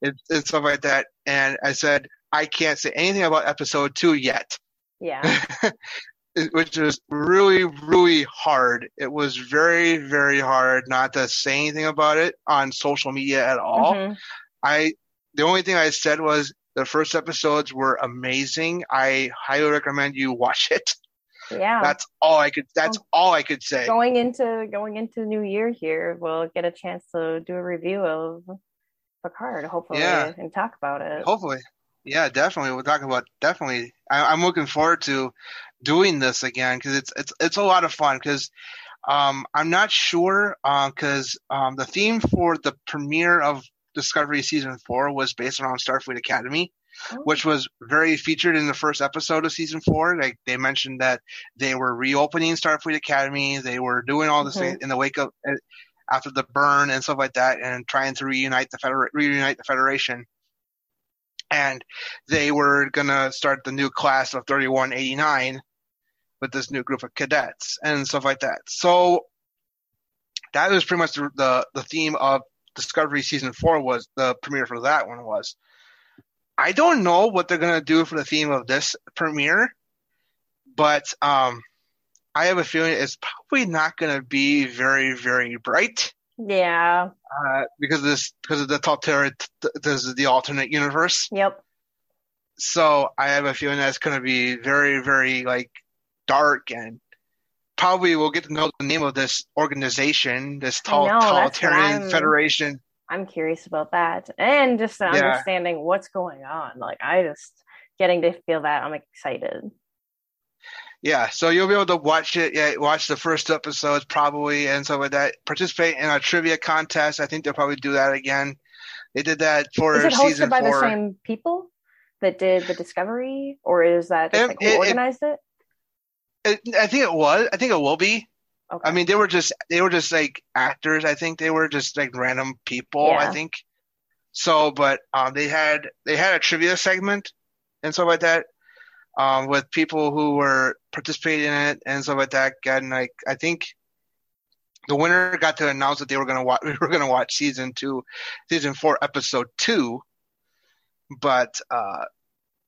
and, and, stuff like that." And I said, "I can't say anything about episode two yet." Yeah. Which was really, really hard. It was very, very hard not to say anything about it on social media at all. Mm-hmm. I the only thing I said was the first episodes were amazing. I highly recommend you watch it. Yeah. That's all I could that's all I could say. Going into going into the new year here, we'll get a chance to do a review of Picard, hopefully, yeah. and talk about it. Hopefully. Yeah, definitely. We'll talk about definitely. I, am looking forward to doing this again because it's it's it's a lot of fun because um, I'm not sure because uh, um, the theme for the premiere of Discovery season four was based around Starfleet Academy, oh. which was very featured in the first episode of season four. Like they mentioned that they were reopening Starfleet Academy, they were doing all this mm-hmm. in the wake of uh, after the burn and stuff like that, and trying to reunite the feder- reunite the Federation. And they were gonna start the new class of 3189 with this new group of cadets and stuff like that. So that was pretty much the, the, the theme of Discovery season four was the premiere for that one was. I don't know what they're gonna do for the theme of this premiere, but um, I have a feeling it's probably not gonna be very very bright. Yeah. Uh, because of this, because of the Taltera, this is the alternate universe. Yep. So I have a feeling that's going to be very, very like dark and probably we'll get to know the name of this organization, this totalitarian federation. I'm curious about that and just yeah. understanding what's going on. Like I just getting to feel that I'm excited. Yeah, so you'll be able to watch it. Yeah, watch the first episodes probably and stuff like that. Participate in a trivia contest. I think they'll probably do that again. They did that for is it hosted by four. the same people that did the Discovery, or is that just, like, who it, organized it? I think it was. I think it will be. Okay. I mean, they were just they were just like actors. I think they were just like random people. Yeah. I think. So, but um, they had they had a trivia segment and stuff like that. Um, with people who were participating in it and stuff like that. And like I think the winner got to announce that they were gonna watch. We were gonna watch season two, season four, episode two. But uh,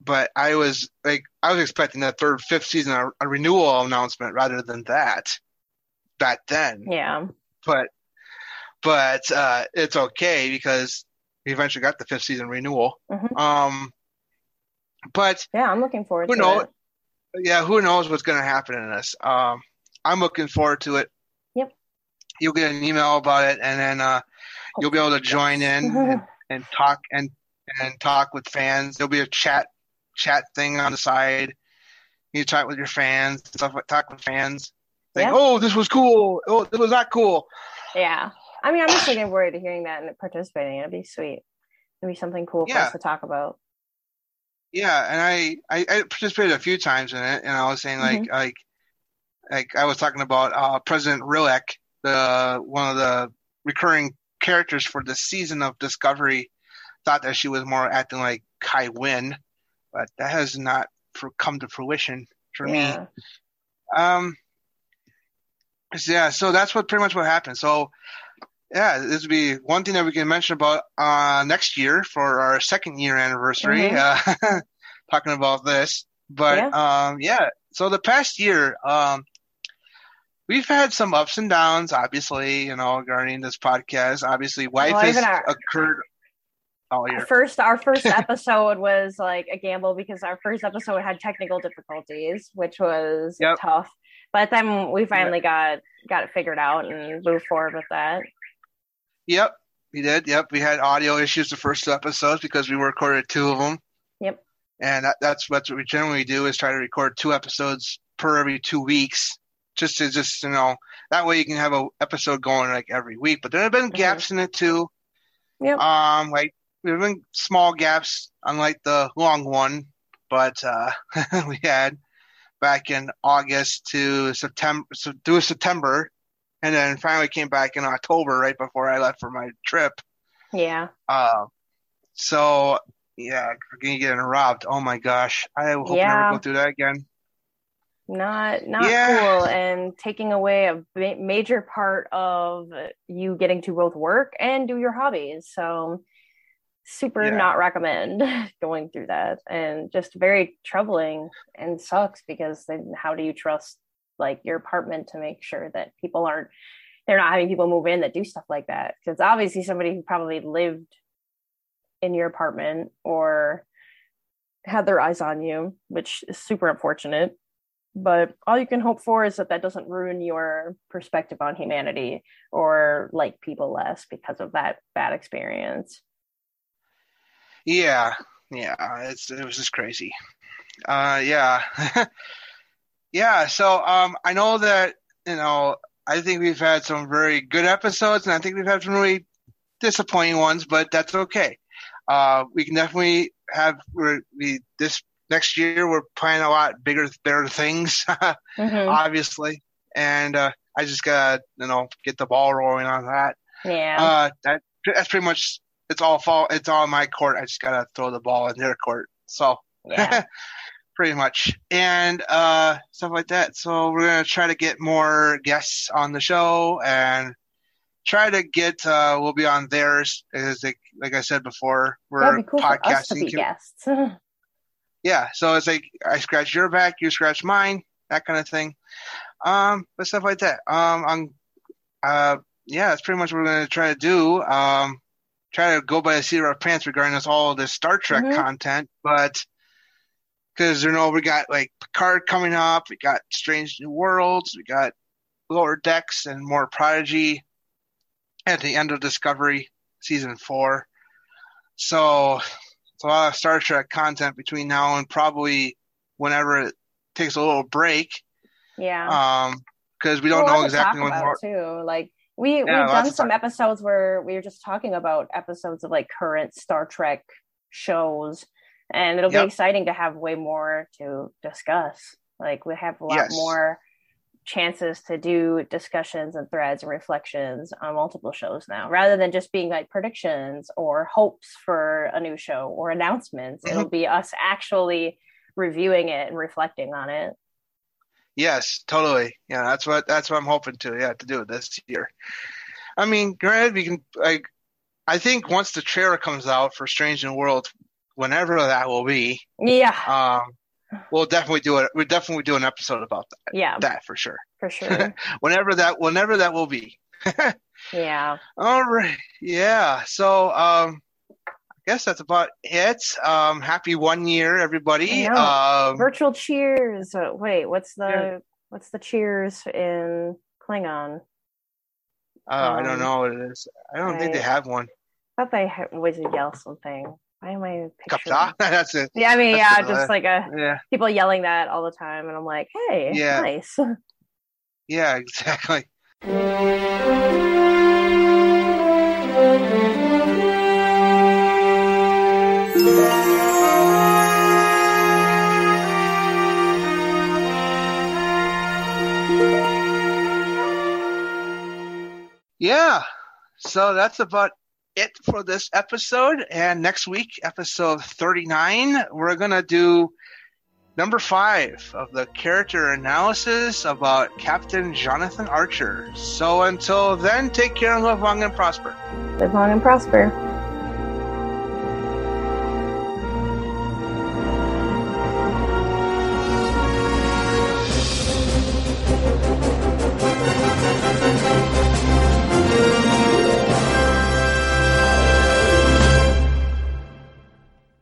but I was like I was expecting the third, fifth season a, a renewal announcement rather than that back then. Yeah. But but uh, it's okay because we eventually got the fifth season renewal. Mhm. Um, but Yeah, I'm looking forward Who to knows? it. yeah, who knows what's going to happen in this? Um, I'm looking forward to it. Yep. You'll get an email about it, and then uh, you'll be able to join in and, and talk and and talk with fans. There'll be a chat chat thing on the side. You talk with your fans, stuff like talk with fans. Like, Yeah. oh, this was cool. Oh, this was not cool. Yeah. I mean, I'm just looking forward to hearing that and participating. It'd be sweet. It'd be something cool for us to talk about. Yeah, and I, I I participated a few times in it, and I was saying like like like I was talking about uh, President Rillak, the one of the recurring characters for the season of Discovery, thought that she was more acting like Kai Wynn, but that has not for, come to fruition for yeah. me. Um, yeah, so that's what pretty much what happened. So yeah, this would be one thing that we can mention about uh, next year for our second year anniversary. Uh, talking about this, but um, yeah. So the past year, um, we've had some ups and downs. Obviously, you know, regarding this podcast. Obviously, life Well, has our- occurred all year. first our first episode was like a gamble because our first episode had technical difficulties, which was Yep. tough. But then we finally got got it figured out and moved forward with that. Yep, we did. Yep, we had audio issues the first two episodes because we recorded two of them. Yep. And that, that's that's what we generally do is try to record two episodes per every two weeks, just to just you know that way you can have a episode going like every week. But there have been Mhm. gaps in it too. Yep. Um, like there have been small gaps, unlike the long one, but uh, we had back in August to September, so through September, and then finally came back in October, right before I left for my trip. Yeah. Uh, so yeah, getting getting robbed. Oh my gosh, I hope Yeah. never go through that again. Not not Yeah. cool and taking away a ma- major part of you getting to both work and do your hobbies. So super Yeah. not recommend going through that and just very troubling and sucks because then how do you trust like your apartment to make sure that people aren't they're not having people move in that do stuff like that. Because obviously somebody who probably lived in your apartment or had their eyes on you which is super unfortunate. But all you can hope for is that that doesn't ruin your perspective on humanity or like people less because of that bad experience. Yeah, yeah, it's it was just crazy. Uh, yeah, yeah. So um, I know that you know I think we've had some very good episodes, and I think we've had some really disappointing ones, but that's okay. Uh, we can definitely have we're, we this next year we're planning a lot bigger, better things, Mhm. obviously, and uh, I just gotta you know get the ball rolling on that. yeah Uh, that that's pretty much it's all fall. It's all my court. I just gotta throw the ball in their court. So yeah pretty much, and uh, stuff like that. So we're gonna try to get more guests on the show and try to get. Uh, we'll be on theirs. As like, like I said before, we're be cool for us to podcasting. guests yeah, so it's like I scratch your back, you scratch mine, that kind of thing. Um, but stuff like that. Um, I'm, uh, yeah, that's pretty much what we're gonna try to do. Um, try to go by the seat of our pants regarding this all this Star Trek Mhm. content, but because you know we got like Picard coming up, we got Strange New Worlds, we got Lower Decks and more Prodigy at the end of Discovery season four. So it's a lot of Star Trek content between now and probably whenever it takes a little break. yeah Um, because we don't Well, know exactly when more. too. Like we we've done some episodes where we were just talking about episodes of like current Star Trek shows, and it'll Yep. be exciting to have way more to discuss. Like we have a lot Yes. more chances to do discussions and threads and reflections on multiple shows now rather than just being like predictions or hopes for a new show or announcements Mm-hmm. it'll be us actually reviewing it and reflecting on it. Yes, totally. Yeah, that's what that's what I'm hoping to. Yeah, to do this year. I mean, granted, we can like. I think once the trailer comes out for Strange New World, whenever that will be, Yeah. um, we'll definitely do it. We'll definitely do an episode about that. Yeah, That for sure. for sure. Whenever that, whenever that will be. yeah. All right. Yeah. So, um, I guess that's about it. Um, happy one year, everybody. Um, Virtual cheers. Uh, wait, what's the Yeah. what's the cheers in Klingon? uh, I don't um, know what it is. I don't think they have one. I thought they ha- was yell something. Why am I? That's it. Yeah, I mean, That's yeah, the- just uh, like a Yeah. people yelling that all the time, and I'm like, hey, Yeah. nice. Yeah. Exactly. Yeah. So that's about it for this episode. And next week, episode 39, we're going to do number five of the character analysis about Captain Jonathan Archer. So until then, take care and live long and prosper. Live long and prosper.